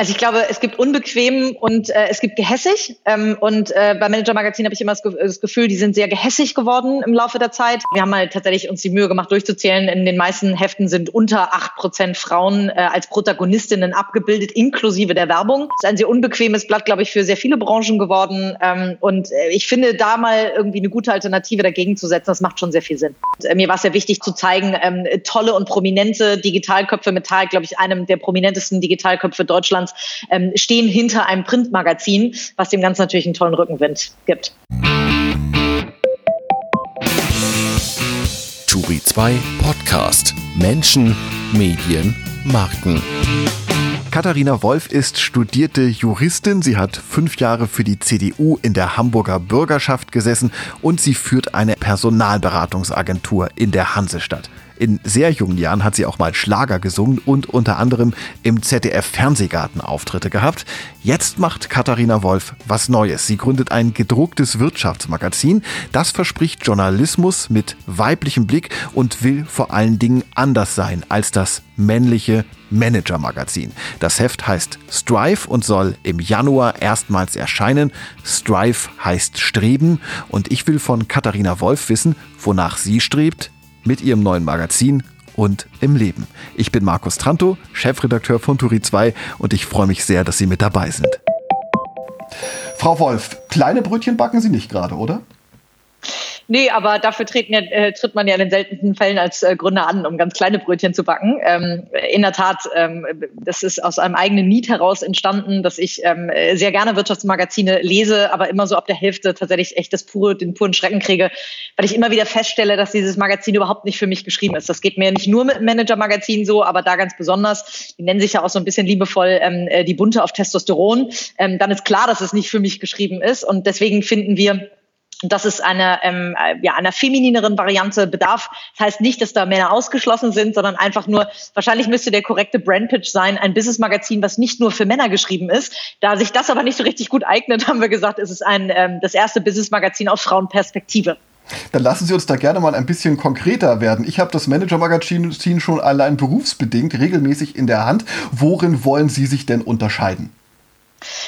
Also ich glaube, es gibt unbequem und äh, es gibt gehässig. Ähm, und äh, bei Manager Magazin habe ich immer das, das, Gefühl, die sind sehr gehässig geworden im Laufe der Zeit. Wir haben halt tatsächlich uns die Mühe gemacht, durchzuzählen. In den meisten Heften sind unter acht Prozent Frauen äh, als Protagonistinnen abgebildet, inklusive der Werbung. Das ist ein sehr unbequemes Blatt, glaube ich, für sehr viele Branchen geworden. Ähm, und äh, ich finde, da mal irgendwie eine gute Alternative dagegen zu setzen, das macht schon sehr viel Sinn. Und, äh, mir war es sehr wichtig zu zeigen, ähm, tolle und prominente Digitalköpfe mit glaube ich, einem der prominentesten Digitalköpfe Deutschlands ähm, stehen hinter einem Printmagazin, was dem Ganzen natürlich einen tollen Rückenwind gibt. Turi 2 Podcast. Menschen, Medien, Marken. Katharina Wolf ist studierte Juristin. Sie hat fünf Jahre für die CDU in der Hamburger Bürgerschaft gesessen und sie führt eine Personalberatungsagentur in der Hansestadt. In sehr jungen Jahren hat sie auch mal Schlager gesungen und unter anderem im ZDF Fernsehgarten Auftritte gehabt. Jetzt macht Katharina Wolf was Neues. Sie gründet ein gedrucktes Wirtschaftsmagazin. Das verspricht Journalismus mit weiblichem Blick und will vor allen Dingen anders sein als das männliche Manager-Magazin. Das Heft heißt Strive und soll im Januar erstmals erscheinen. Strive heißt Streben und ich will von Katharina Wolf wissen, wonach sie strebt, mit ihrem neuen Magazin und im Leben. Ich bin Markus Tranto, Chefredakteur von Turi 2 und ich freue mich sehr, dass Sie mit dabei sind. Frau Wolf, kleine Brötchen backen Sie nicht gerade, oder? Nee, aber dafür treten äh, tritt man ja in den seltensten Fällen als äh, Gründer an, um ganz kleine Brötchen zu backen. Ähm, in der Tat, ähm, das ist aus einem eigenen Need heraus entstanden, dass ich ähm, sehr gerne Wirtschaftsmagazine lese, aber immer so ab der Hälfte tatsächlich echt das pure, den puren Schrecken kriege, weil ich immer wieder feststelle, dass dieses Magazin überhaupt nicht für mich geschrieben ist. Das geht mir nicht nur mit Manager-Magazin so, aber da ganz besonders. Die nennen sich ja auch so ein bisschen liebevoll ähm, äh, die Bunte auf Testosteron. Ähm, dann ist klar, dass es nicht für mich geschrieben ist und deswegen finden wir, dass es eine, ähm, äh, ja, einer feminineren Variante bedarf. Das heißt nicht, dass da Männer ausgeschlossen sind, sondern einfach nur, wahrscheinlich müsste der korrekte Brandpitch sein, ein Businessmagazin, was nicht nur für Männer geschrieben ist. Da sich das aber nicht so richtig gut eignet, haben wir gesagt, ist es ein, ähm, das erste Businessmagazin aus Frauenperspektive. Dann lassen Sie uns da gerne mal ein bisschen konkreter werden. Ich habe das Manager-Magazin schon allein berufsbedingt regelmäßig in der Hand. Worin wollen Sie sich denn unterscheiden?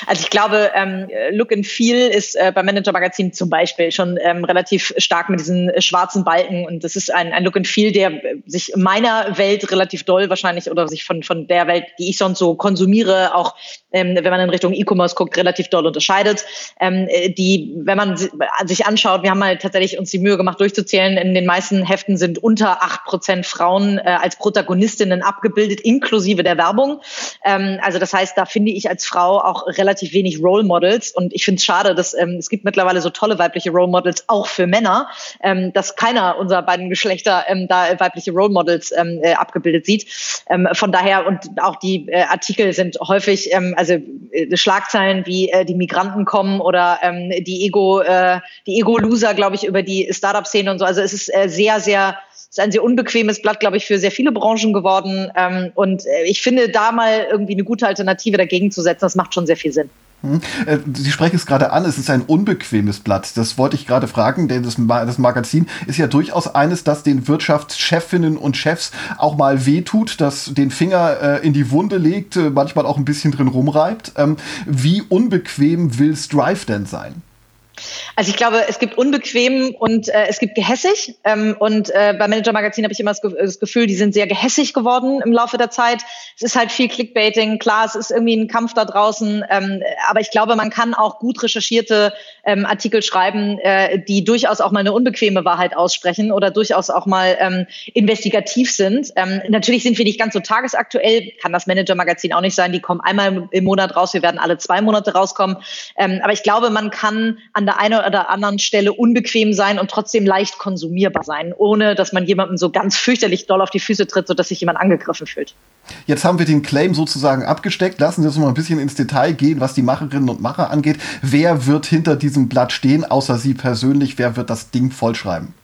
Also ich glaube, ähm, Look and Feel ist äh, beim Manager Magazin zum Beispiel schon ähm, relativ stark mit diesen schwarzen Balken und das ist ein, ein Look and Feel, der sich meiner Welt relativ doll wahrscheinlich oder sich von, von der Welt, die ich sonst so konsumiere, auch ähm, wenn man in Richtung E-Commerce guckt, relativ doll unterscheidet. Ähm, äh, die, wenn man sich anschaut, wir haben halt tatsächlich uns die Mühe gemacht durchzuzählen, in den meisten Heften sind unter acht Prozent Frauen äh, als Protagonistinnen abgebildet, inklusive der Werbung. Ähm, also das heißt, da finde ich als Frau auch relativ wenig Role Models und ich finde es schade, dass ähm, es gibt mittlerweile so tolle weibliche Role Models auch für Männer, ähm, dass keiner unserer beiden Geschlechter ähm, da weibliche Role Models ähm, äh, abgebildet sieht. Ähm, von daher und auch die äh, Artikel sind häufig ähm, also äh, Schlagzeilen wie äh, die Migranten kommen oder ähm, die Ego äh, die Ego Loser, glaube ich, über die Startup Szene und so. Also es ist äh, sehr sehr ist ein sehr unbequemes Blatt, glaube ich, für sehr viele Branchen geworden. Ähm, und äh, ich finde, da mal irgendwie eine gute Alternative dagegen zu setzen, das macht schon sehr viel Sinn. Hm. Äh, Sie sprechen es gerade an, es ist ein unbequemes Blatt. Das wollte ich gerade fragen, denn das, das, Magazin ist ja durchaus eines, das den Wirtschaftschefinnen und Chefs auch mal wehtut, das den Finger äh, in die Wunde legt, äh, manchmal auch ein bisschen drin rumreibt. Ähm, wie unbequem will Strive denn sein? Also ich glaube, es gibt unbequem und äh, es gibt gehässig. Ähm, und äh, bei Manager Magazin habe ich immer das, Ge das, Gefühl, die sind sehr gehässig geworden im Laufe der Zeit. Es ist halt viel Clickbaiting. Klar, es ist irgendwie ein Kampf da draußen. Ähm, aber ich glaube, man kann auch gut recherchierte ähm, Artikel schreiben, äh, die durchaus auch mal eine unbequeme Wahrheit aussprechen oder durchaus auch mal ähm, investigativ sind. Ähm, natürlich sind wir nicht ganz so tagesaktuell, kann das Manager Magazin auch nicht sein. Die kommen einmal im Monat raus. Wir werden alle zwei Monate rauskommen. Ähm, aber ich glaube, man kann an der einen oder anderen Stelle unbequem sein und trotzdem leicht konsumierbar sein, ohne dass man jemandem so ganz fürchterlich doll auf die Füße tritt, sodass sich jemand angegriffen fühlt. Jetzt haben wir den Claim sozusagen abgesteckt. Lassen Sie uns mal ein bisschen ins Detail gehen, was die Macherinnen und Macher angeht. Wer wird hinter diesem Blatt stehen, außer Sie persönlich? Wer wird das Ding vollschreiben?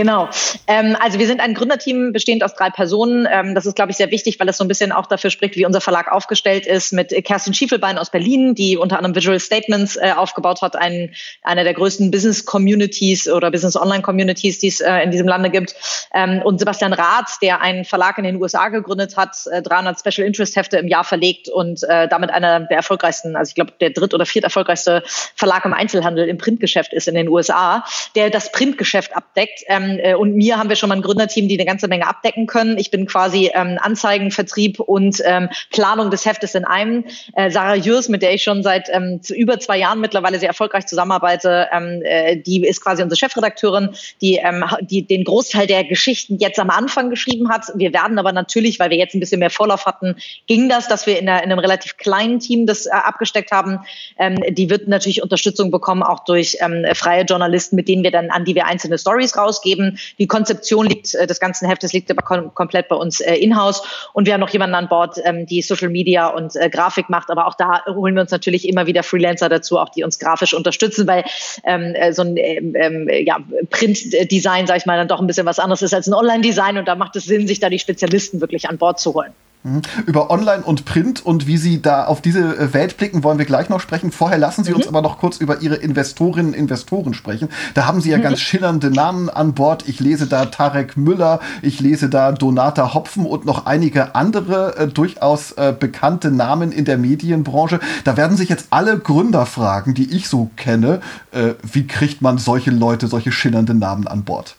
Genau. Ähm, also wir sind ein Gründerteam bestehend aus drei Personen. Ähm, das ist, glaube ich, sehr wichtig, weil es so ein bisschen auch dafür spricht, wie unser Verlag aufgestellt ist. Mit Kerstin Schiefelbein aus Berlin, die unter anderem Visual Statements äh, aufgebaut hat, ein, eine der größten Business Communities oder Business Online Communities, die es äh, in diesem Lande gibt. Ähm, und Sebastian Rath, der einen Verlag in den USA gegründet hat, äh, 300 Special Interest Hefte im Jahr verlegt und äh, damit einer der erfolgreichsten, also ich glaube der dritt oder viert erfolgreichste Verlag im Einzelhandel im Printgeschäft ist in den USA, der das Printgeschäft abdeckt. Ähm, äh, und mir haben wir schon mal ein Gründerteam, die eine ganze Menge abdecken können. Ich bin quasi ähm, Anzeigen, Vertrieb und ähm, Planung des Heftes in einem. Äh, Sarah Jürs, mit der ich schon seit ähm, über zwei Jahren mittlerweile sehr erfolgreich zusammenarbeite, ähm, äh, die ist quasi unsere Chefredakteurin, die, ähm, die den Großteil der Geschichten jetzt am Anfang geschrieben hat. Wir werden aber natürlich, weil wir jetzt ein bisschen mehr Vorlauf hatten, ging das, dass wir in, einer, in einem relativ kleinen Team das äh, abgesteckt haben. Ähm, die wird natürlich Unterstützung bekommen, auch durch ähm, freie Journalisten, mit denen wir dann, an die wir einzelne Stories rausgeben geben. Die Konzeption liegt äh, des ganzen Heftes liegt aber kom komplett bei uns äh, in-house und wir haben noch jemanden an Bord, ähm, die Social Media und äh, Grafik macht. Aber auch da holen wir uns natürlich immer wieder Freelancer dazu, auch die uns grafisch unterstützen, weil ähm, äh, so ein ähm, ähm ja, Print-Design, sage ich mal, dann doch ein bisschen was anderes ist als ein Online-Design und da macht es Sinn, sich da die Spezialisten wirklich an Bord zu holen. Mhm. Über Online und Print und wie Sie da auf diese äh, Welt blicken, wollen wir gleich noch sprechen. Vorher lassen Sie mhm. uns aber noch kurz über Ihre Investorinnen und Investoren sprechen. Da haben Sie ja mhm. ganz schillernde Namen an Bord. Ich lese da Tarek Müller, ich lese da Donata Hopfen und noch einige andere äh, durchaus äh, bekannte Namen in der Medienbranche. Da werden sich jetzt alle Gründer fragen, die ich so kenne, äh, wie kriegt man solche Leute, solche schillernden Namen an Bord?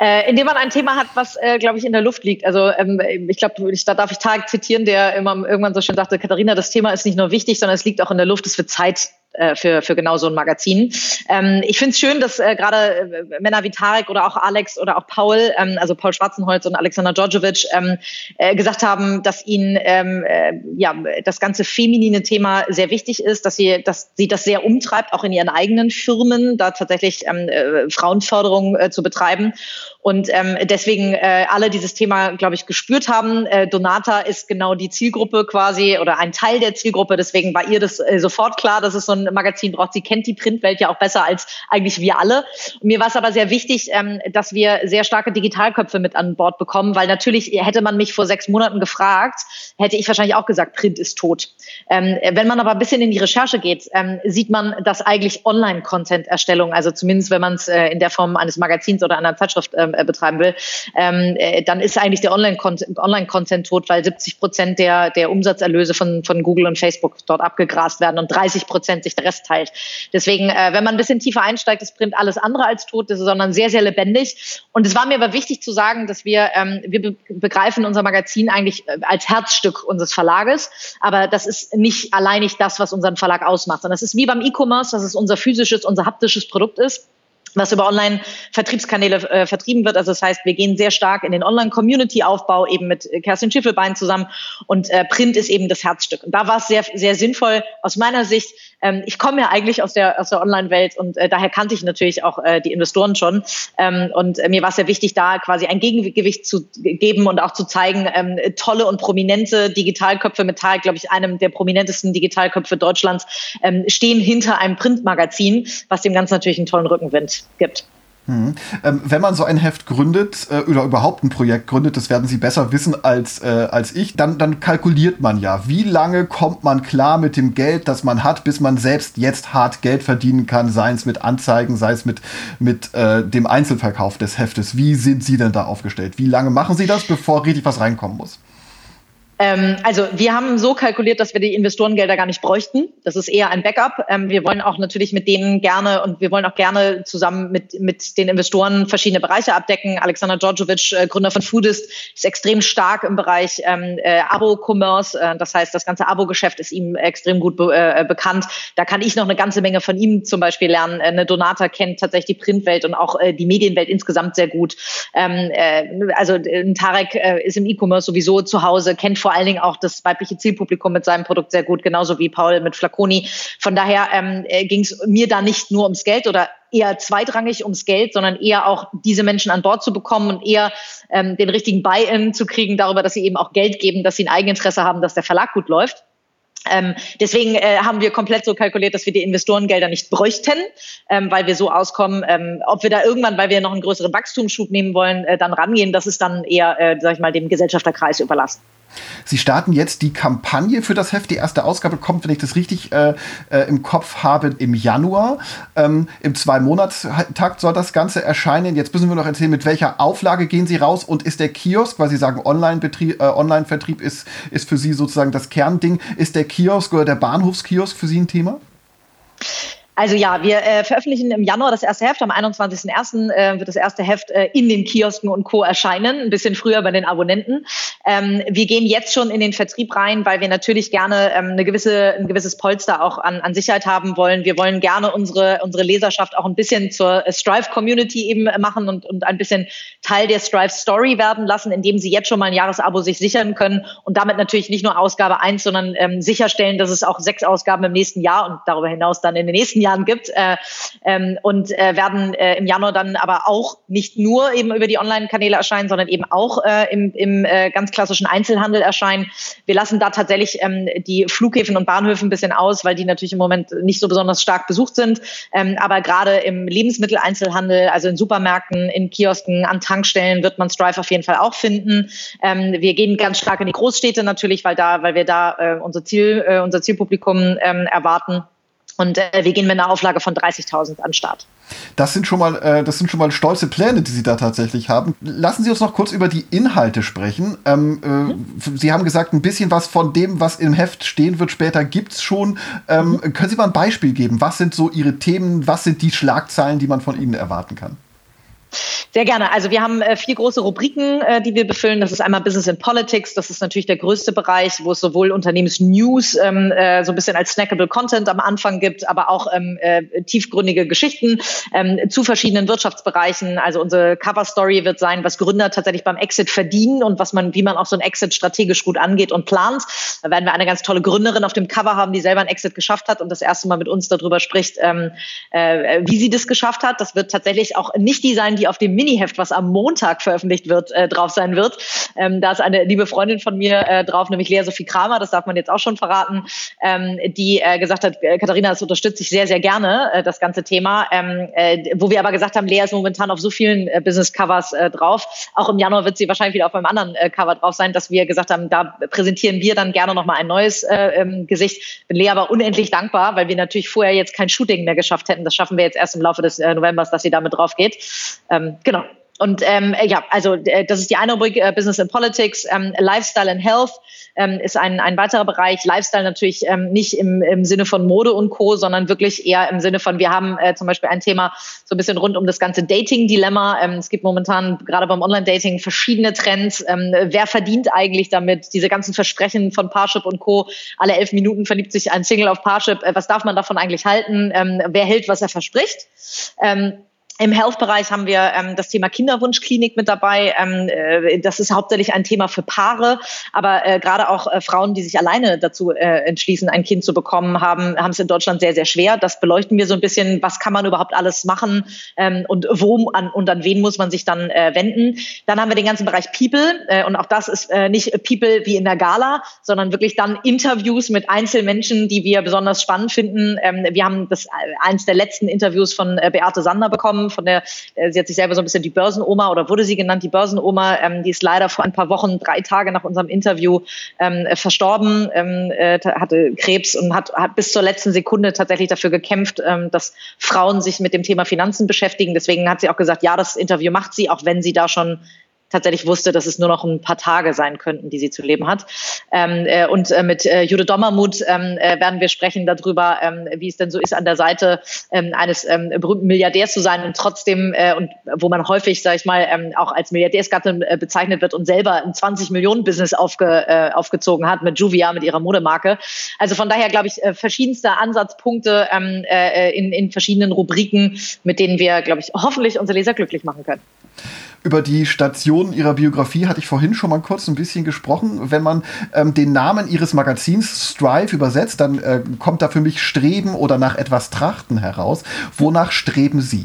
Äh, indem man ein Thema hat, was, äh, glaube ich, in der Luft liegt. Also ähm, ich glaube, da darf ich Tag zitieren, der immer irgendwann so schön sagte, Katharina, das Thema ist nicht nur wichtig, sondern es liegt auch in der Luft, es wird Zeit äh, für, für genau so ein Magazin. Ähm, ich finde es schön, dass äh, gerade äh, Männer wie Tarek oder auch Alex oder auch Paul, ähm, also Paul Schwarzenholz und Alexander Djordjevic, ähm, äh, gesagt haben, dass ihnen ähm, äh, ja, das ganze feminine Thema sehr wichtig ist, dass sie, dass sie das sehr umtreibt, auch in ihren eigenen Firmen, da tatsächlich ähm, äh, Frauenförderung äh, zu betreiben. Und ähm, deswegen äh, alle dieses Thema, glaube ich, gespürt haben. Äh, Donata ist genau die Zielgruppe quasi oder ein Teil der Zielgruppe. Deswegen war ihr das äh, sofort klar, dass es so ein Magazin braucht. Sie kennt die Printwelt ja auch besser als eigentlich wir alle. Mir war es aber sehr wichtig, ähm, dass wir sehr starke Digitalköpfe mit an Bord bekommen, weil natürlich hätte man mich vor sechs Monaten gefragt, hätte ich wahrscheinlich auch gesagt, Print ist tot. Ähm, wenn man aber ein bisschen in die Recherche geht, ähm, sieht man, dass eigentlich Online-Content-Erstellung, also zumindest wenn man es äh, in der Form eines Magazins oder einer Zeitschrift ähm, äh, betreiben will, ähm, äh, dann ist eigentlich der Online-Content Online -Content tot, weil 70 Prozent der, der Umsatzerlöse von, von Google und Facebook dort abgegrast werden und 30 Prozent sich der Rest teilt. Deswegen, äh, wenn man ein bisschen tiefer einsteigt, ist Print alles andere als tot, sondern sehr, sehr lebendig. Und es war mir aber wichtig zu sagen, dass wir, ähm, wir be begreifen unser Magazin eigentlich äh, als Herzstück unseres Verlages. Aber das ist nicht alleinig das, was unseren Verlag ausmacht, sondern es ist wie beim E-Commerce, dass es unser physisches, unser haptisches Produkt ist was über Online-Vertriebskanäle äh, vertrieben wird. Also das heißt, wir gehen sehr stark in den Online-Community-Aufbau eben mit Kerstin Schiffelbein zusammen und äh, Print ist eben das Herzstück. Und da war es sehr, sehr sinnvoll aus meiner Sicht. Ähm, ich komme ja eigentlich aus der, aus der Online-Welt und äh, daher kannte ich natürlich auch äh, die Investoren schon. Ähm, und äh, mir war es sehr wichtig, da quasi ein Gegengewicht zu geben und auch zu zeigen, ähm, tolle und prominente Digitalköpfe mit Tal, glaube ich, einem der prominentesten Digitalköpfe Deutschlands, ähm, stehen hinter einem Printmagazin, was dem Ganzen natürlich einen tollen Rückenwind gibt. Hm. Ähm, wenn man so ein Heft gründet äh, oder überhaupt ein Projekt gründet, das werden Sie besser wissen als, äh, als ich, dann, dann kalkuliert man ja, wie lange kommt man klar mit dem Geld, das man hat, bis man selbst jetzt hart Geld verdienen kann, sei es mit Anzeigen, sei es mit, mit äh, dem Einzelverkauf des Heftes. Wie sind Sie denn da aufgestellt? Wie lange machen Sie das, bevor richtig was reinkommen muss? Ähm, also wir haben so kalkuliert, dass wir die Investorengelder gar nicht bräuchten. Das ist eher ein Backup. Ähm, wir wollen auch natürlich mit denen gerne und wir wollen auch gerne zusammen mit, mit den Investoren verschiedene Bereiche abdecken. Alexander Djordjevic, äh, Gründer von Foodist, ist extrem stark im Bereich ähm, äh, Abo-Commerce. Äh, das heißt, das ganze Abo-Geschäft ist ihm extrem gut be äh, bekannt. Da kann ich noch eine ganze Menge von ihm zum Beispiel lernen. Äh, eine Donata kennt tatsächlich die Printwelt und auch äh, die Medienwelt insgesamt sehr gut. Ähm, äh, also Tarek ist im E-Commerce sowieso zu Hause, kennt vor allen Dingen auch das weibliche Zielpublikum mit seinem Produkt sehr gut, genauso wie Paul mit Flaconi. Von daher ähm, äh, ging es mir da nicht nur ums Geld oder eher zweitrangig ums Geld, sondern eher auch diese Menschen an Bord zu bekommen und eher ähm, den richtigen Buy-in zu kriegen darüber, dass sie eben auch Geld geben, dass sie ein Eigeninteresse haben, dass der Verlag gut läuft. Ähm, deswegen äh, haben wir komplett so kalkuliert, dass wir die Investorengelder nicht bräuchten, ähm, weil wir so auskommen. Ähm, ob wir da irgendwann, weil wir noch einen größeren Wachstumsschub nehmen wollen, äh, dann rangehen, das ist dann eher, äh, sag ich mal, dem Gesellschafterkreis überlassen. Sie starten jetzt die Kampagne für das Heft. Die erste Ausgabe kommt, wenn ich das richtig äh, äh, im Kopf habe, im Januar. Ähm, Im Zwei-Monats-Takt soll das Ganze erscheinen. Jetzt müssen wir noch erzählen, mit welcher Auflage gehen Sie raus und ist der Kiosk, weil Sie sagen, Online-Vertrieb äh, Online ist, ist für Sie sozusagen das Kernding. Ist der Kiosk oder der Bahnhofskiosk für Sie ein Thema? Also ja, wir äh, veröffentlichen im Januar das erste Heft. Am 21.01. Äh, wird das erste Heft äh, in den Kiosken und Co. erscheinen, ein bisschen früher bei den Abonnenten. Ähm, wir gehen jetzt schon in den Vertrieb rein, weil wir natürlich gerne ähm, eine gewisse, ein gewisses Polster auch an, an Sicherheit haben wollen. Wir wollen gerne unsere, unsere Leserschaft auch ein bisschen zur Strive-Community eben machen und, und ein bisschen Teil der Strive-Story werden lassen, indem sie jetzt schon mal ein Jahresabo sich sichern können und damit natürlich nicht nur Ausgabe eins, sondern ähm, sicherstellen, dass es auch sechs Ausgaben im nächsten Jahr und darüber hinaus dann in den nächsten Jahren gibt äh, ähm, und äh, werden äh, im Januar dann aber auch nicht nur eben über die Online-Kanäle erscheinen, sondern eben auch im, im ganz klassischen Einzelhandel erscheinen. Wir lassen da tatsächlich ähm, die Flughäfen und Bahnhöfe ein bisschen aus, weil die natürlich im Moment nicht so besonders stark besucht sind. Ähm, aber gerade im Lebensmitteleinzelhandel, also in Supermärkten, in Kiosken, an Tankstellen wird man Strive auf jeden Fall auch finden. Wir gehen ganz stark in die Großstädte natürlich, weil da, weil wir da unser Ziel, unser Zielpublikum ähm, erwarten. Und äh, wir gehen mit einer Auflage von 30.000 an Start. Das sind schon mal, äh, das sind schon mal stolze Pläne, die Sie da tatsächlich haben. Lassen Sie uns noch kurz über die Inhalte sprechen. Ähm, äh, mhm. Sie haben gesagt, ein bisschen was von dem, was im Heft stehen wird, später gibt's schon. Ähm, mhm. Können Sie mal ein Beispiel geben? Was sind so Ihre Themen? Was sind die Schlagzeilen, die man von Ihnen erwarten kann? Sehr gerne. Also wir haben äh, vier große Rubriken, äh, die wir befüllen. Das ist einmal Business and Politics. Das ist natürlich der größte Bereich, wo es sowohl Unternehmensnews ähm, äh, so ein bisschen als snackable Content am Anfang gibt, aber auch ähm, äh, tiefgründige Geschichten ähm, zu verschiedenen Wirtschaftsbereichen. Also unsere Cover Story wird sein, was Gründer tatsächlich beim Exit verdienen und was man, wie man auch so ein Exit strategisch gut angeht und plant. Da werden wir eine ganz tolle Gründerin auf dem Cover haben, die selber ein Exit geschafft hat und das erste Mal mit uns darüber spricht, ähm, äh, wie sie das geschafft hat. Das wird tatsächlich auch nicht die sein, die auf dem Miniheft, was am Montag veröffentlicht wird, äh, drauf sein wird. Ähm, da ist eine liebe Freundin von mir äh, drauf, nämlich Lea Sophie Kramer, das darf man jetzt auch schon verraten, ähm, die äh, gesagt hat, äh, Katharina, das unterstütze ich sehr, sehr gerne, äh, das ganze Thema. Ähm, äh, wo wir aber gesagt haben, Lea ist momentan auf so vielen äh, Business-Covers äh, drauf. Auch im Januar wird sie wahrscheinlich wieder auf einem anderen äh, Cover drauf sein, dass wir gesagt haben, da präsentieren wir dann gerne nochmal ein neues äh, ähm, Gesicht. Bin Lea aber unendlich dankbar, weil wir natürlich vorher jetzt kein Shooting mehr geschafft hätten. Das schaffen wir jetzt erst im Laufe des äh, Novembers, dass sie damit drauf geht. Ähm, genau. Und ähm, ja, also äh, das ist die eine Rubrik äh, Business and Politics. Ähm, Lifestyle and Health ähm, ist ein, ein weiterer Bereich. Lifestyle natürlich ähm, nicht im, im Sinne von Mode und Co., sondern wirklich eher im Sinne von, wir haben äh, zum Beispiel ein Thema so ein bisschen rund um das ganze Dating-Dilemma. Ähm, es gibt momentan gerade beim Online-Dating verschiedene Trends. Ähm, wer verdient eigentlich damit? Diese ganzen Versprechen von Parship und Co. Alle elf Minuten verliebt sich ein Single auf Parship. Äh, was darf man davon eigentlich halten? Ähm, wer hält, was er verspricht? Ähm, im Health-Bereich haben wir ähm, das Thema Kinderwunschklinik mit dabei. Ähm, äh, das ist hauptsächlich ein Thema für Paare, aber äh, gerade auch äh, Frauen, die sich alleine dazu äh, entschließen, ein Kind zu bekommen, haben haben es in Deutschland sehr, sehr schwer. Das beleuchten wir so ein bisschen. Was kann man überhaupt alles machen ähm, und wo an, und an wen muss man sich dann äh, wenden? Dann haben wir den ganzen Bereich People äh, und auch das ist äh, nicht People wie in der Gala, sondern wirklich dann Interviews mit Einzelmenschen, die wir besonders spannend finden. Ähm, wir haben das äh, eins der letzten Interviews von äh, Beate Sander bekommen von der, äh, sie hat sich selber so ein bisschen die Börsenoma oder wurde sie genannt, die Börsenoma, ähm, die ist leider vor ein paar Wochen, drei Tage nach unserem Interview ähm, äh, verstorben, ähm, äh, hatte Krebs und hat, hat bis zur letzten Sekunde tatsächlich dafür gekämpft, ähm, dass Frauen sich mit dem Thema Finanzen beschäftigen. Deswegen hat sie auch gesagt, ja, das Interview macht sie, auch wenn sie da schon tatsächlich wusste, dass es nur noch ein paar Tage sein könnten, die sie zu leben hat. Ähm, äh, und äh, mit äh, Jude Dommermuth ähm, äh, werden wir sprechen darüber, ähm, wie es denn so ist, an der Seite ähm, eines ähm, berühmten Milliardärs zu sein und trotzdem, äh, und wo man häufig, sage ich mal, ähm, auch als Milliardärsgattin äh, bezeichnet wird und selber ein 20-Millionen-Business aufge, äh, aufgezogen hat mit Juvia, mit ihrer Modemarke. Also von daher, glaube ich, äh, verschiedenste Ansatzpunkte ähm, äh, in, in verschiedenen Rubriken, mit denen wir, glaube ich, hoffentlich unsere Leser glücklich machen können. Über die Stationen ihrer Biografie hatte ich vorhin schon mal kurz ein bisschen gesprochen. Wenn man ähm, den Namen ihres Magazins Strive übersetzt, dann äh, kommt da für mich Streben oder nach etwas Trachten heraus. Wonach streben Sie?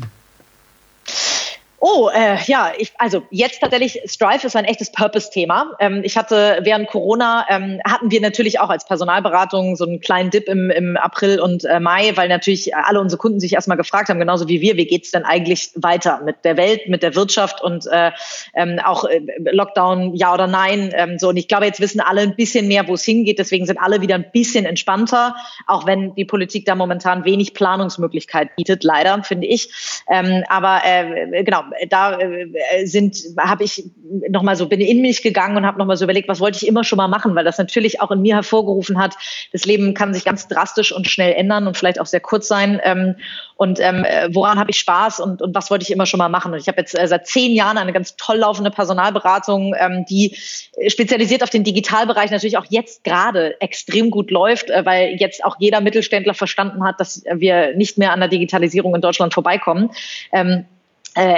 Oh, äh, ja, ich, also jetzt tatsächlich, Strive ist ein echtes Purpose-Thema. Ähm, ich hatte während Corona, ähm, hatten wir natürlich auch als Personalberatung so einen kleinen Dip im, im April und äh, Mai, weil natürlich alle unsere Kunden sich erstmal gefragt haben, genauso wie wir, wie geht's denn eigentlich weiter mit der Welt, mit der Wirtschaft und äh, ähm, auch äh, Lockdown, ja oder nein. Ähm, so Und ich glaube, jetzt wissen alle ein bisschen mehr, wo es hingeht. Deswegen sind alle wieder ein bisschen entspannter, auch wenn die Politik da momentan wenig Planungsmöglichkeit bietet, leider, finde ich. Ähm, aber äh, genau, da äh, sind, habe ich noch mal so bin in mich gegangen und habe noch mal so überlegt, was wollte ich immer schon mal machen, weil das natürlich auch in mir hervorgerufen hat. Das Leben kann sich ganz drastisch und schnell ändern und vielleicht auch sehr kurz sein. Ähm, und ähm, woran habe ich Spaß und, und was wollte ich immer schon mal machen? Und ich habe jetzt äh, seit zehn Jahren eine ganz toll laufende Personalberatung, ähm, die spezialisiert auf den Digitalbereich natürlich auch jetzt gerade extrem gut läuft, äh, weil jetzt auch jeder Mittelständler verstanden hat, dass wir nicht mehr an der Digitalisierung in Deutschland vorbeikommen. Ähm, äh,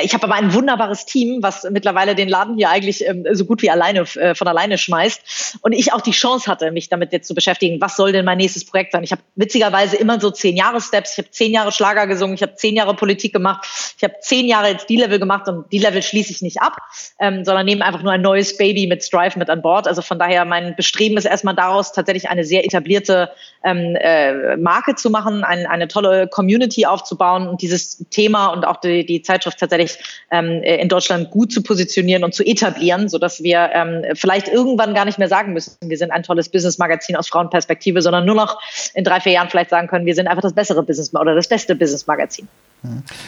ich habe aber ein wunderbares Team, was mittlerweile den Laden hier eigentlich ähm, so gut wie alleine äh, von alleine schmeißt. Und ich auch die Chance hatte, mich damit jetzt zu beschäftigen. Was soll denn mein nächstes Projekt sein? Ich habe witzigerweise immer so zehn Jahre Steps. Ich habe zehn Jahre Schlager gesungen. Ich habe zehn Jahre Politik gemacht. Ich habe zehn Jahre jetzt D-Level gemacht und D-Level schließe ich nicht ab, ähm, sondern nehme einfach nur ein neues Baby mit Strive mit an Bord. Also von daher mein Bestreben ist erstmal daraus tatsächlich eine sehr etablierte ähm, äh, Marke zu machen, ein, eine tolle Community aufzubauen und dieses Thema und auch die, die Zeitschrift tatsächlich ähm, in Deutschland gut zu positionieren und zu etablieren, so dass wir ähm, vielleicht irgendwann gar nicht mehr sagen müssen, wir sind ein tolles Business-Magazin aus Frauenperspektive, sondern nur noch in drei, vier Jahren vielleicht sagen können, wir sind einfach das bessere Business oder das beste Business-Magazin.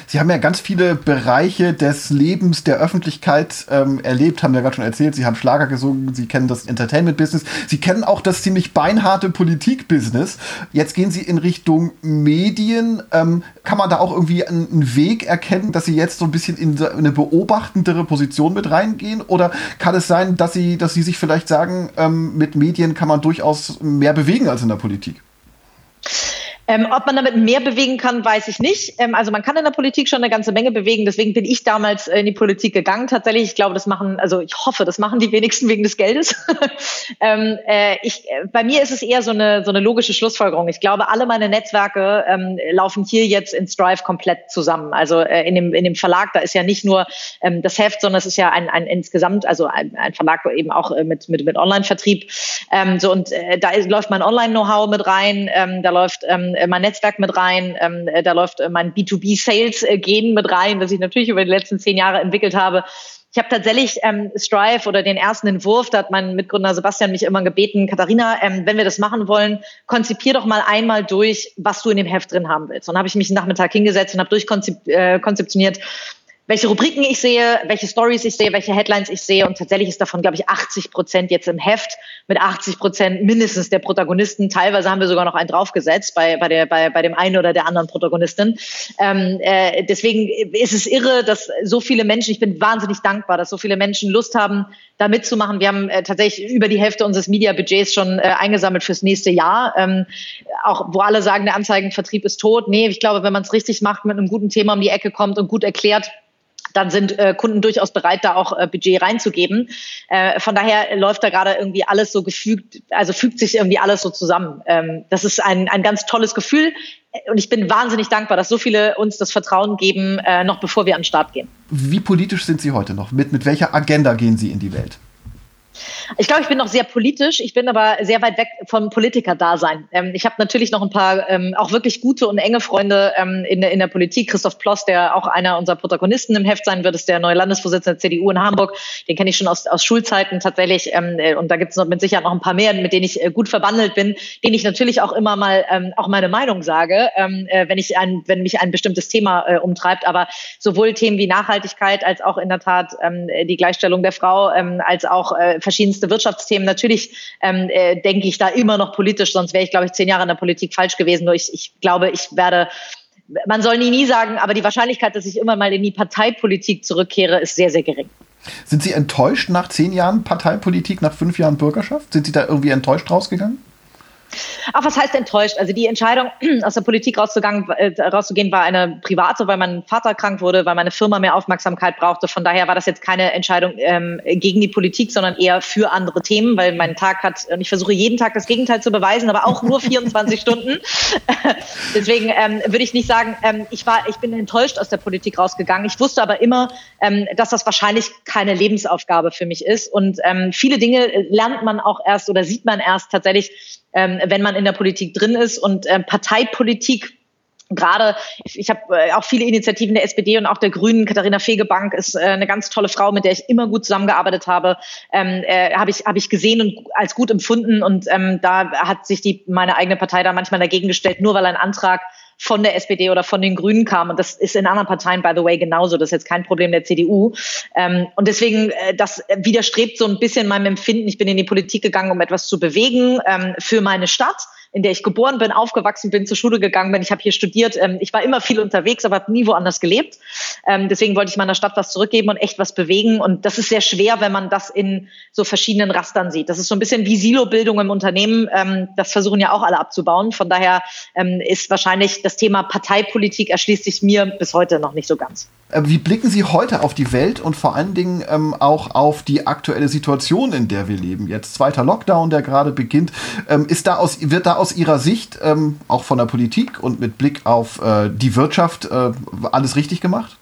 Sie haben ja ganz viele Bereiche des Lebens der Öffentlichkeit ähm, erlebt, haben ja gerade schon erzählt. Sie haben Schlager gesungen, Sie kennen das Entertainment-Business, Sie kennen auch das ziemlich beinharte Politik-Business. Jetzt gehen Sie in Richtung Medien. Ähm, kann man da auch irgendwie einen Weg erkennen, dass Sie jetzt so ein bisschen in eine beobachtendere Position mit reingehen? Oder kann es sein, dass Sie, dass Sie sich vielleicht sagen, ähm, mit Medien kann man durchaus mehr bewegen als in der Politik? Ähm, ob man damit mehr bewegen kann, weiß ich nicht. Ähm, also man kann in der Politik schon eine ganze Menge bewegen. Deswegen bin ich damals äh, in die Politik gegangen. Tatsächlich, ich glaube, das machen, also ich hoffe, das machen die wenigsten wegen des Geldes. ähm, äh, ich, äh, bei mir ist es eher so eine, so eine logische Schlussfolgerung. Ich glaube, alle meine Netzwerke ähm, laufen hier jetzt in Strive komplett zusammen. Also äh, in, dem, in dem Verlag, da ist ja nicht nur ähm, das Heft, sondern es ist ja ein, ein insgesamt, also ein, ein Verlag eben auch äh, mit, mit, mit Online-Vertrieb. Ähm, so und äh, da ist, läuft mein Online-Know-how mit rein, ähm, da läuft ähm, äh, mein Netzwerk mit rein, ähm, äh, da läuft äh, mein B2B-Sales-Gen mit rein, das ich natürlich über die letzten zehn Jahre entwickelt habe. Ich habe tatsächlich ähm, Strive oder den ersten Entwurf, da hat mein Mitgründer Sebastian mich immer gebeten, Katharina, ähm, wenn wir das machen wollen, konzipier doch mal einmal durch, was du in dem Heft drin haben willst. Und dann habe ich mich einen Nachmittag hingesetzt und habe durchkonzeptioniert, äh, welche Rubriken ich sehe, welche Stories ich sehe, welche Headlines ich sehe. Und tatsächlich ist davon, glaube ich, 80 Prozent jetzt im Heft mit 80 Prozent mindestens der Protagonisten. Teilweise haben wir sogar noch einen draufgesetzt bei, bei, der, bei, bei dem einen oder der anderen Protagonistin. Ähm, äh, deswegen ist es irre, dass so viele Menschen, ich bin wahnsinnig dankbar, dass so viele Menschen Lust haben, da mitzumachen. Wir haben äh, tatsächlich über die Hälfte unseres Media-Budgets schon äh, eingesammelt fürs nächste Jahr. Ähm, auch wo alle sagen, der Anzeigenvertrieb ist tot. Nee, ich glaube, wenn man es richtig macht, mit einem guten Thema um die Ecke kommt und gut erklärt, dann sind äh, Kunden durchaus bereit, da auch äh, Budget reinzugeben. Äh, von daher läuft da gerade irgendwie alles so gefügt, also fügt sich irgendwie alles so zusammen. Ähm, das ist ein, ein ganz tolles Gefühl und ich bin wahnsinnig dankbar, dass so viele uns das Vertrauen geben, äh, noch bevor wir an den Start gehen. Wie politisch sind Sie heute noch? Mit, mit welcher Agenda gehen Sie in die Welt? Ich glaube, ich bin noch sehr politisch. Ich bin aber sehr weit weg vom Politiker-Dasein. Ähm, ich habe natürlich noch ein paar ähm, auch wirklich gute und enge Freunde ähm, in, der, in der Politik. Christoph Ploss, der auch einer unserer Protagonisten im Heft sein wird, ist der neue Landesvorsitzende der CDU in Hamburg. Den kenne ich schon aus, aus Schulzeiten tatsächlich. Ähm, äh, und da gibt es mit Sicherheit noch ein paar mehr, mit denen ich äh, gut verbandelt bin, denen ich natürlich auch immer mal ähm, auch meine Meinung sage, ähm, äh, wenn ich ein, wenn mich ein bestimmtes Thema äh, umtreibt. Aber sowohl Themen wie Nachhaltigkeit als auch in der Tat ähm, die Gleichstellung der Frau, ähm, als auch äh, verschiedenste Wirtschaftsthemen. Natürlich ähm, äh, denke ich da immer noch politisch, sonst wäre ich, glaube ich, zehn Jahre in der Politik falsch gewesen. Nur ich, ich glaube, ich werde man soll nie nie sagen, aber die Wahrscheinlichkeit, dass ich immer mal in die Parteipolitik zurückkehre, ist sehr, sehr gering. Sind Sie enttäuscht nach zehn Jahren Parteipolitik, nach fünf Jahren Bürgerschaft? Sind Sie da irgendwie enttäuscht rausgegangen? Ach, was heißt enttäuscht? Also die Entscheidung, aus der Politik rauszugang, äh, rauszugehen, war eine private, weil mein Vater krank wurde, weil meine Firma mehr Aufmerksamkeit brauchte. Von daher war das jetzt keine Entscheidung ähm, gegen die Politik, sondern eher für andere Themen, weil mein Tag hat, und ich versuche jeden Tag das Gegenteil zu beweisen, aber auch nur 24 Stunden. Deswegen ähm, würde ich nicht sagen, ähm, ich war, ich bin enttäuscht aus der Politik rausgegangen. Ich wusste aber immer, ähm, dass das wahrscheinlich keine Lebensaufgabe für mich ist. Und ähm, viele Dinge lernt man auch erst oder sieht man erst tatsächlich, ähm, wenn man in der Politik drin ist. Und ähm, Parteipolitik gerade, ich habe äh, auch viele Initiativen der SPD und auch der Grünen. Katharina Fegebank ist äh, eine ganz tolle Frau, mit der ich immer gut zusammengearbeitet habe. Ähm, äh, habe ich habe ich gesehen und als gut empfunden und ähm, da hat sich die meine eigene Partei da manchmal dagegen gestellt, nur weil ein Antrag von der SPD oder von den Grünen kam. Und das ist in anderen Parteien, by the way, genauso. Das ist jetzt kein Problem der CDU. Ähm, und deswegen, äh, das widerstrebt so ein bisschen meinem Empfinden. Ich bin in die Politik gegangen, um etwas zu bewegen ähm, für meine Stadt in der ich geboren bin, aufgewachsen bin, zur Schule gegangen bin. Ich habe hier studiert. Ähm, ich war immer viel unterwegs, aber habe nie woanders gelebt. Ähm, deswegen wollte ich meiner Stadt was zurückgeben und echt was bewegen. Und das ist sehr schwer, wenn man das in so verschiedenen Rastern sieht. Das ist so ein bisschen wie Silobildung im Unternehmen. Ähm, das versuchen ja auch alle abzubauen. Von daher ähm, ist wahrscheinlich das Thema Parteipolitik erschließt sich mir bis heute noch nicht so ganz. Äh, wie blicken Sie heute auf die Welt und vor allen Dingen ähm, auch auf die aktuelle Situation, in der wir leben? Jetzt zweiter Lockdown, der gerade beginnt. Ähm, ist da aus, wird da aus Ihrer Sicht, ähm, auch von der Politik und mit Blick auf äh, die Wirtschaft, äh, alles richtig gemacht?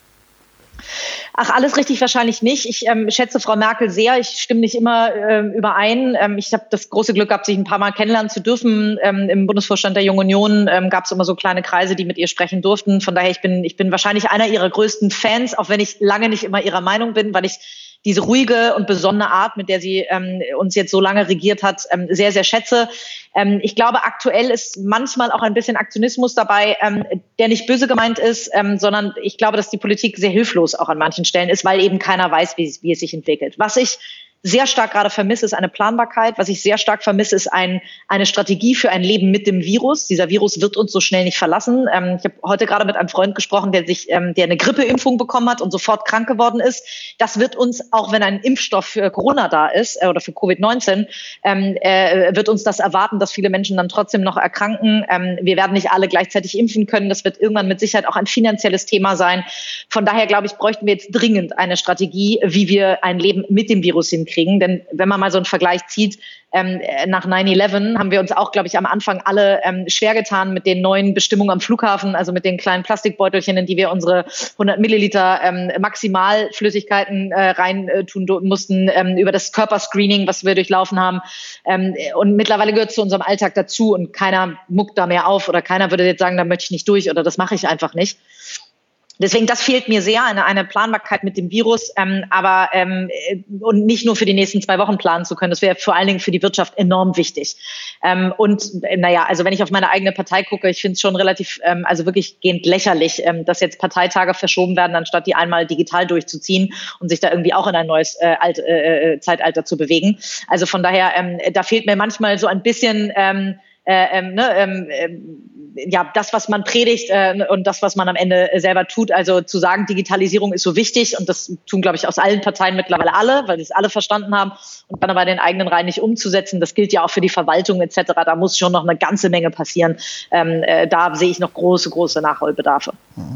Ach, alles richtig wahrscheinlich nicht. Ich ähm, schätze Frau Merkel sehr. Ich stimme nicht immer ähm, überein. Ähm, ich habe das große Glück gehabt, sich ein paar Mal kennenlernen zu dürfen. Ähm, Im Bundesvorstand der Jungen Union ähm, gab es immer so kleine Kreise, die mit ihr sprechen durften. Von daher, ich bin, ich bin wahrscheinlich einer ihrer größten Fans, auch wenn ich lange nicht immer ihrer Meinung bin, weil ich diese ruhige und besonnene Art, mit der sie ähm, uns jetzt so lange regiert hat, ähm, sehr, sehr schätze. Ähm, ich glaube, aktuell ist manchmal auch ein bisschen Aktionismus dabei, ähm, der nicht böse gemeint ist, ähm, sondern ich glaube, dass die Politik sehr hilflos auch an manchen Stellen ist, weil eben keiner weiß, wie, wie es sich entwickelt. Was ich sehr stark gerade vermisse, ist eine Planbarkeit. Was ich sehr stark vermisse, ist ein, eine Strategie für ein Leben mit dem Virus. Dieser Virus wird uns so schnell nicht verlassen. Ähm, ich habe heute gerade mit einem Freund gesprochen, der sich, ähm, der eine Grippeimpfung bekommen hat und sofort krank geworden ist. Das wird uns, auch wenn ein Impfstoff für Corona da ist äh, oder für Covid-19, ähm, äh, wird uns das erwarten, dass viele Menschen dann trotzdem noch erkranken. Ähm, wir werden nicht alle gleichzeitig impfen können. Das wird irgendwann mit Sicherheit auch ein finanzielles Thema sein. Von daher glaube ich, bräuchten wir jetzt dringend eine Strategie, wie wir ein Leben mit dem Virus hinkriegen kriegen. Denn wenn man mal so einen Vergleich zieht, ähm, nach 9-11 haben wir uns auch, glaube ich, am Anfang alle ähm, schwer getan mit den neuen Bestimmungen am Flughafen, also mit den kleinen Plastikbeutelchen, in die wir unsere 100 Milliliter ähm, Maximalflüssigkeiten äh, rein äh, mussten, ähm, über das Körperscreening, was wir durchlaufen haben. Ähm, und mittlerweile gehört es zu unserem Alltag dazu und keiner muckt da mehr auf oder keiner würde jetzt sagen, da möchte ich nicht durch oder das mache ich einfach nicht. Deswegen, das fehlt mir sehr, eine, eine Planbarkeit mit dem Virus, ähm, aber ähm, äh, und nicht nur für die nächsten zwei Wochen planen zu können. Das wäre vor allen Dingen für die Wirtschaft enorm wichtig. Ähm, und äh, naja, also wenn ich auf meine eigene Partei gucke, ich finde es schon relativ, ähm, also wirklich gehend lächerlich, ähm, dass jetzt Parteitage verschoben werden, anstatt die einmal digital durchzuziehen und sich da irgendwie auch in ein neues äh, Alt, äh, äh Zeitalter zu bewegen. Also von daher, ähm, da fehlt mir manchmal so ein bisschen ähm, äh, ähm, ne, ähm, ähm, ja, das, was man predigt äh, und das, was man am Ende selber tut. Also zu sagen, Digitalisierung ist so wichtig und das tun, glaube ich, aus allen Parteien mittlerweile alle, weil sie es alle verstanden haben und dann aber den eigenen Reihen nicht umzusetzen. Das gilt ja auch für die Verwaltung etc. Da muss schon noch eine ganze Menge passieren. Ähm, äh, da sehe ich noch große, große Nachholbedarfe.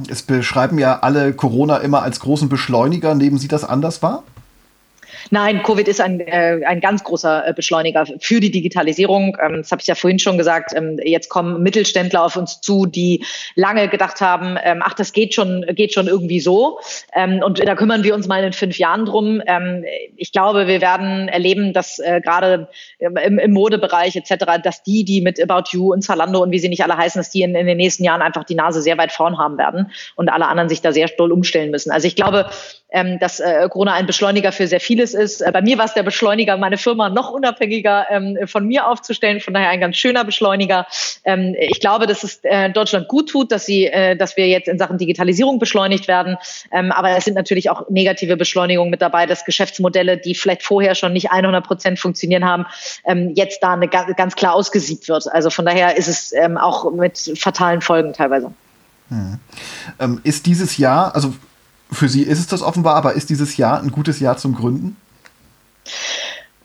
Es beschreiben ja alle Corona immer als großen Beschleuniger. Nehmen Sie das anders wahr? Nein, Covid ist ein, äh, ein ganz großer äh, Beschleuniger für die Digitalisierung. Ähm, das habe ich ja vorhin schon gesagt. Ähm, jetzt kommen Mittelständler auf uns zu, die lange gedacht haben, ähm, ach, das geht schon, geht schon irgendwie so. Ähm, und da kümmern wir uns mal in fünf Jahren drum. Ähm, ich glaube, wir werden erleben, dass äh, gerade im, im Modebereich etc., dass die, die mit About You und Zalando und wie sie nicht alle heißen, dass die in, in den nächsten Jahren einfach die Nase sehr weit vorn haben werden und alle anderen sich da sehr doll umstellen müssen. Also ich glaube, ähm, dass äh, Corona ein Beschleuniger für sehr vieles ist. Äh, bei mir war es der Beschleuniger, meine Firma noch unabhängiger ähm, von mir aufzustellen. Von daher ein ganz schöner Beschleuniger. Ähm, ich glaube, dass es äh, Deutschland gut tut, dass sie, äh, dass wir jetzt in Sachen Digitalisierung beschleunigt werden. Ähm, aber es sind natürlich auch negative Beschleunigungen mit dabei, dass Geschäftsmodelle, die vielleicht vorher schon nicht 100 Prozent funktionieren haben, ähm, jetzt da eine, ganz klar ausgesiebt wird. Also von daher ist es ähm, auch mit fatalen Folgen teilweise. Hm. Ähm, ist dieses Jahr, also für Sie ist es das offenbar, aber ist dieses Jahr ein gutes Jahr zum Gründen?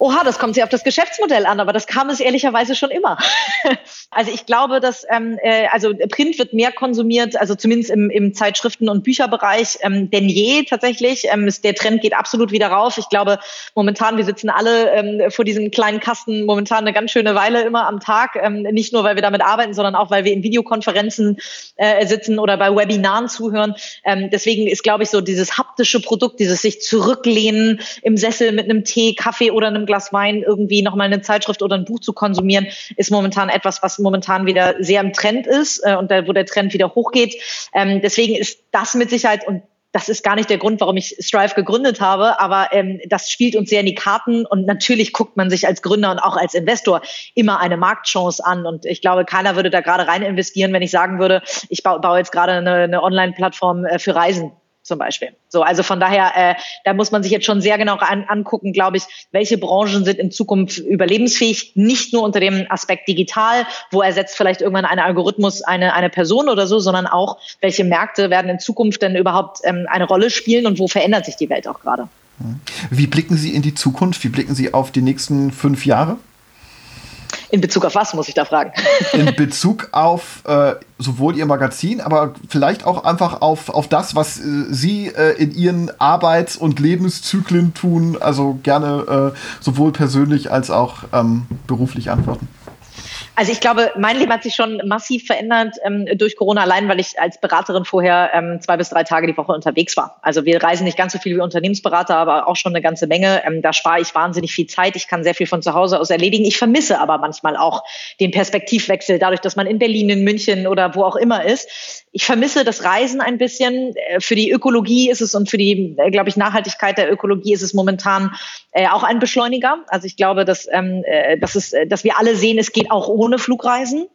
Oha, das kommt sehr auf das Geschäftsmodell an, aber das kam es ehrlicherweise schon immer. also ich glaube, dass ähm, äh, also Print wird mehr konsumiert, also zumindest im, im Zeitschriften- und Bücherbereich ähm, denn je tatsächlich. Ähm, ist, der Trend geht absolut wieder rauf. Ich glaube, momentan, wir sitzen alle ähm, vor diesem kleinen Kasten momentan eine ganz schöne Weile immer am Tag. Ähm, nicht nur, weil wir damit arbeiten, sondern auch, weil wir in Videokonferenzen äh, sitzen oder bei Webinaren zuhören. Ähm, deswegen ist, glaube ich, so dieses haptische Produkt, dieses sich zurücklehnen im Sessel mit einem Tee, Kaffee oder einem Glas Wein irgendwie nochmal eine Zeitschrift oder ein Buch zu konsumieren, ist momentan etwas, was momentan wieder sehr im Trend ist äh, und da, wo der Trend wieder hochgeht. Ähm, deswegen ist das mit Sicherheit und das ist gar nicht der Grund, warum ich Strive gegründet habe, aber ähm, das spielt uns sehr in die Karten. Und natürlich guckt man sich als Gründer und auch als Investor immer eine Marktchance an. Und ich glaube, keiner würde da gerade rein investieren, wenn ich sagen würde, ich baue, baue jetzt gerade eine, eine Online-Plattform äh, für Reisen zum Beispiel. So, also von daher, äh, da muss man sich jetzt schon sehr genau an, angucken, glaube ich, welche Branchen sind in Zukunft überlebensfähig, nicht nur unter dem Aspekt digital, wo ersetzt vielleicht irgendwann ein Algorithmus eine, eine Person oder so, sondern auch, welche Märkte werden in Zukunft denn überhaupt ähm, eine Rolle spielen und wo verändert sich die Welt auch gerade. Wie blicken Sie in die Zukunft? Wie blicken Sie auf die nächsten fünf Jahre? In Bezug auf was, muss ich da fragen? In Bezug auf äh, sowohl Ihr Magazin, aber vielleicht auch einfach auf, auf das, was äh, Sie äh, in Ihren Arbeits- und Lebenszyklen tun. Also gerne äh, sowohl persönlich als auch ähm, beruflich antworten. Also ich glaube, mein Leben hat sich schon massiv verändert ähm, durch Corona, allein weil ich als Beraterin vorher ähm, zwei bis drei Tage die Woche unterwegs war. Also wir reisen nicht ganz so viel wie Unternehmensberater, aber auch schon eine ganze Menge. Ähm, da spare ich wahnsinnig viel Zeit. Ich kann sehr viel von zu Hause aus erledigen. Ich vermisse aber manchmal auch den Perspektivwechsel, dadurch, dass man in Berlin, in München oder wo auch immer ist. Ich vermisse das Reisen ein bisschen. Äh, für die Ökologie ist es und für die, äh, glaube ich, Nachhaltigkeit der Ökologie ist es momentan äh, auch ein Beschleuniger. Also ich glaube, dass, ähm, äh, dass, es, dass wir alle sehen, es geht auch ohne Flugreisen.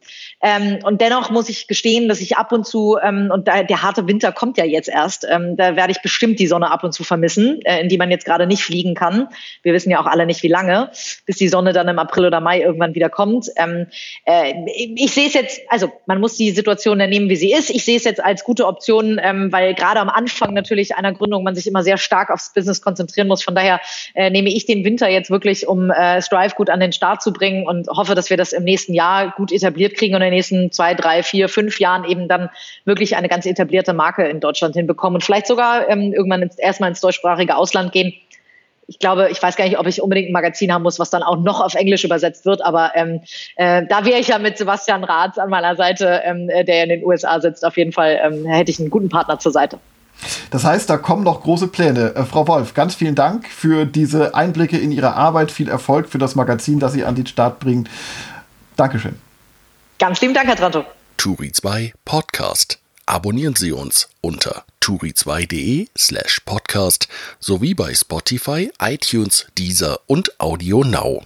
Ähm, und dennoch muss ich gestehen, dass ich ab und zu, ähm, und da, der harte Winter kommt ja jetzt erst, ähm, da werde ich bestimmt die Sonne ab und zu vermissen, äh, in die man jetzt gerade nicht fliegen kann. Wir wissen ja auch alle nicht, wie lange, bis die Sonne dann im April oder Mai irgendwann wieder kommt. Ähm, äh, ich sehe es jetzt, also man muss die Situation dann nehmen, wie sie ist. Ich sehe es jetzt als gute Option, ähm, weil gerade am Anfang natürlich einer Gründung man sich immer sehr stark aufs Business konzentrieren muss. Von daher äh, nehme ich den Winter jetzt wirklich, um äh, Strive gut an den Start zu bringen und hoffe, dass wir das im nächsten Jahr gut etabliert kriegen und in den nächsten zwei, drei, vier, fünf Jahren eben dann wirklich eine ganz etablierte Marke in Deutschland hinbekommen und vielleicht sogar ähm, irgendwann ins, erstmal ins deutschsprachige Ausland gehen ich glaube, ich weiß gar nicht, ob ich unbedingt ein Magazin haben muss, was dann auch noch auf Englisch übersetzt wird, aber ähm, äh, da wäre ich ja mit Sebastian Rath an meiner Seite, ähm, der in den USA sitzt, auf jeden Fall ähm, hätte ich einen guten Partner zur Seite. Das heißt, da kommen noch große Pläne. Äh, Frau Wolf, ganz vielen Dank für diese Einblicke in Ihre Arbeit. Viel Erfolg für das Magazin, das Sie an den Start bringen. Dankeschön. Ganz lieben Dank, Herr Tranto. Turi 2 Podcast. Abonnieren Sie uns unter turi2.de slash podcast sowie bei Spotify, iTunes, Deezer und Audio Now.